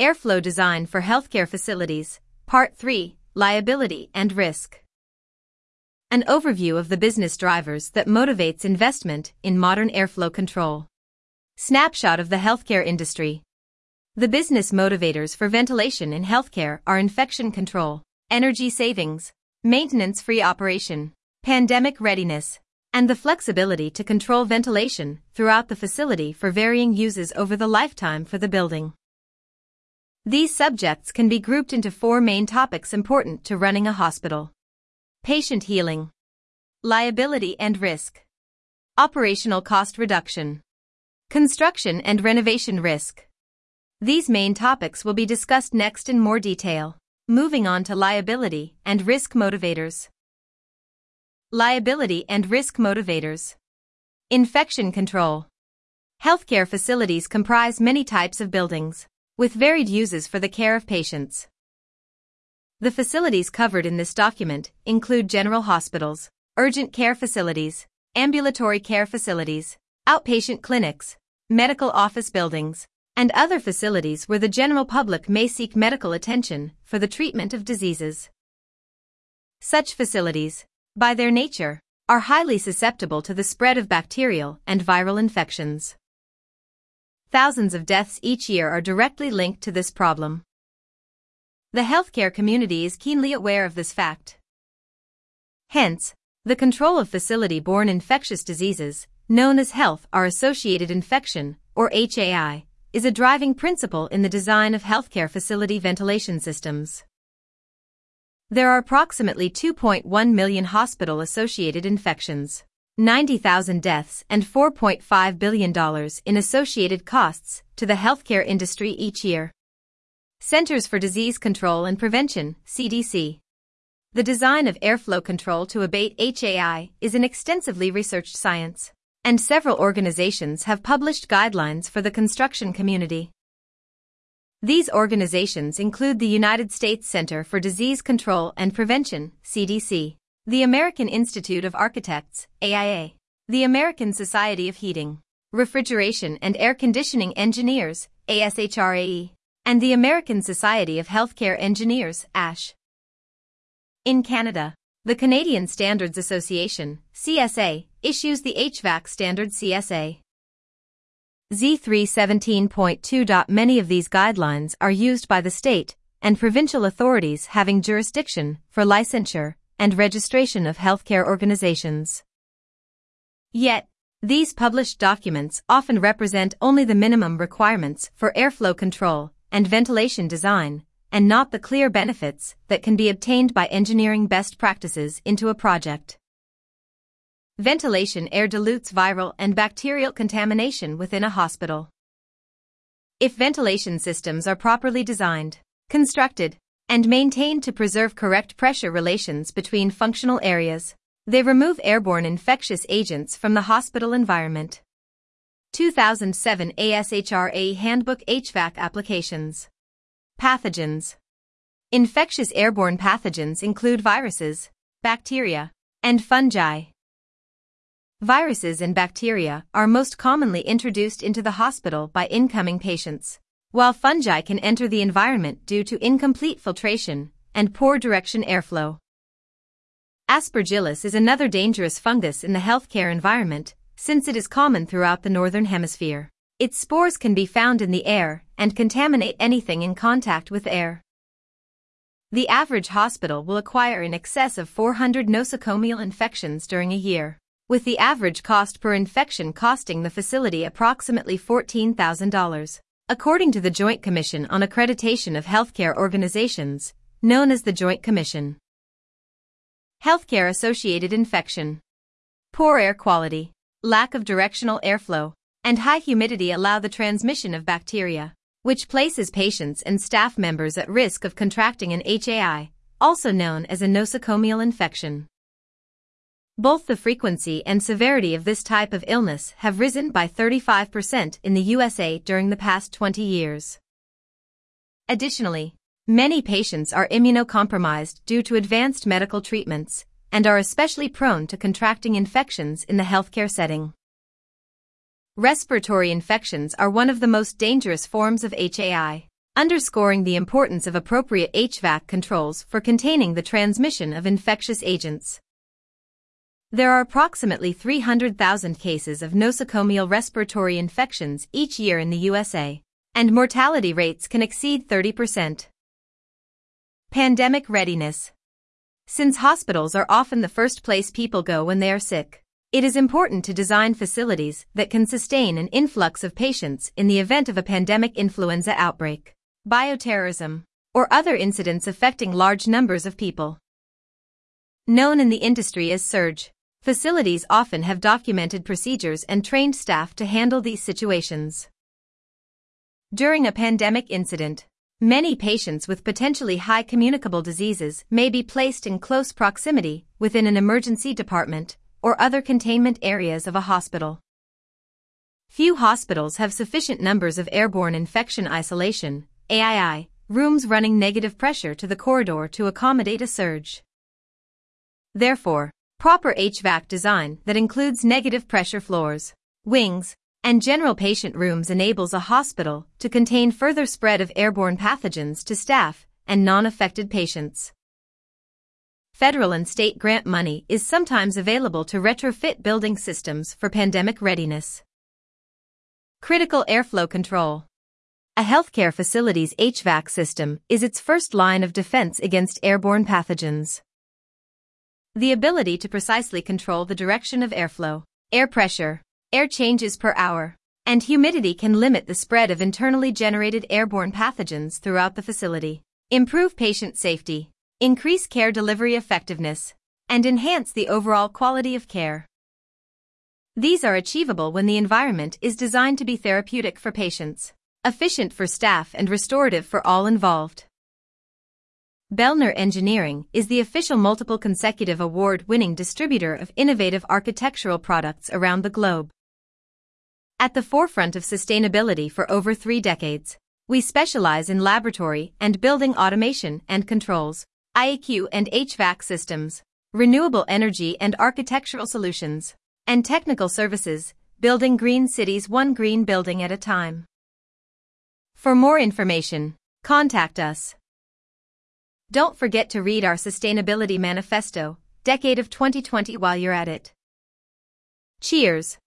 Airflow Design for Healthcare Facilities, Part 3 Liability and Risk. An overview of the business drivers that motivates investment in modern airflow control. Snapshot of the healthcare industry. The business motivators for ventilation in healthcare are infection control, energy savings, maintenance free operation, pandemic readiness, and the flexibility to control ventilation throughout the facility for varying uses over the lifetime for the building. These subjects can be grouped into four main topics important to running a hospital. Patient healing, liability and risk, operational cost reduction, construction and renovation risk. These main topics will be discussed next in more detail. Moving on to liability and risk motivators. Liability and risk motivators. Infection control. Healthcare facilities comprise many types of buildings, with varied uses for the care of patients. The facilities covered in this document include general hospitals, urgent care facilities, ambulatory care facilities, outpatient clinics, medical office buildings, and other facilities where the general public may seek medical attention for the treatment of diseases. Such facilities, by their nature, are highly susceptible to the spread of bacterial and viral infections. Thousands of deaths each year are directly linked to this problem. The healthcare community is keenly aware of this fact. Hence, the control of facility-borne infectious diseases, known as healthcare associated infection, or HAI, is a driving principle in the design of healthcare facility ventilation systems. There are approximately 2.1 million hospital associated infections, 90,000 deaths, and $4.5 billion in associated costs to the healthcare industry each year. Centers for Disease Control and Prevention, CDC. The design of airflow control to abate HAI is an extensively researched science, and several organizations have published guidelines for the construction community. These organizations include the United States Center for Disease Control and Prevention, CDC, the American Institute of Architects, AIA, the American Society of Heating, Refrigeration and Air Conditioning Engineers, ASHRAE, and the American Society of Healthcare Engineers, ASH. In Canada, the Canadian Standards Association, CSA, issues the HVAC standard CSA. Z317.2. Many of these guidelines are used by the state and provincial authorities having jurisdiction for licensure and registration of healthcare organizations. Yet, these published documents often represent only the minimum requirements for airflow control and ventilation design, and not the clear benefits that can be obtained by engineering best practices into a project. Ventilation air dilutes viral and bacterial contamination within a hospital. If ventilation systems are properly designed, constructed, and maintained to preserve correct pressure relations between functional areas, they remove airborne infectious agents from the hospital environment. 2007 ASHRAE Handbook HVAC Applications Pathogens Infectious airborne pathogens include viruses, bacteria, and fungi. Viruses and bacteria are most commonly introduced into the hospital by incoming patients, while fungi can enter the environment due to incomplete filtration and poor direction airflow. Aspergillus is another dangerous fungus in the healthcare environment, since it is common throughout the northern hemisphere. Its spores can be found in the air and contaminate anything in contact with air. The average hospital will acquire in excess of 400 nosocomial infections during a year with the average cost per infection costing the facility approximately $14,000, according to the Joint Commission on Accreditation of Healthcare Organizations, known as the Joint Commission. Healthcare associated infection. Poor air quality, lack of directional airflow, and high humidity allow the transmission of bacteria, which places patients and staff members at risk of contracting an HAI, also known as a nosocomial infection. Both the frequency and severity of this type of illness have risen by 35% in the USA during the past 20 years. Additionally, many patients are immunocompromised due to advanced medical treatments and are especially prone to contracting infections in the healthcare setting. Respiratory infections are one of the most dangerous forms of HAI, underscoring the importance of appropriate HVAC controls for containing the transmission of infectious agents. There are approximately 300,000 cases of nosocomial respiratory infections each year in the USA, and mortality rates can exceed 30%. Pandemic readiness. Since hospitals are often the first place people go when they are sick, it is important to design facilities that can sustain an influx of patients in the event of a pandemic influenza outbreak, bioterrorism, or other incidents affecting large numbers of people. Known in the industry as surge, facilities often have documented procedures and trained staff to handle these situations. During a pandemic incident, many patients with potentially high communicable diseases may be placed in close proximity within an emergency department or other containment areas of a hospital. Few hospitals have sufficient numbers of airborne infection isolation, AII, rooms running negative pressure to the corridor to accommodate a surge. Therefore, proper HVAC design that includes negative pressure floors, wings, and general patient rooms enables a hospital to contain further spread of airborne pathogens to staff and non-affected patients federal and state grant money is sometimes available to retrofit building systems for pandemic readiness. Critical airflow control. A healthcare facility's HVAC system is its first line of defense against airborne pathogens. The ability to precisely control the direction of airflow, air pressure, air changes per hour, and humidity can limit the spread of internally generated airborne pathogens throughout the facility, improve patient safety, increase care delivery effectiveness, and enhance the overall quality of care. These are achievable when the environment is designed to be therapeutic for patients, efficient for staff and restorative for all involved. Bellner Engineering is the official multiple consecutive award-winning distributor of innovative architectural products around the globe. At the forefront of sustainability for over three decades, we specialize in laboratory and building automation and controls, IAQ and HVAC systems, renewable energy and architectural solutions, and technical services, building green cities one green building at a time. For more information, contact us. Don't forget to read our Sustainability Manifesto, Decade of 2020 while you're at it. Cheers!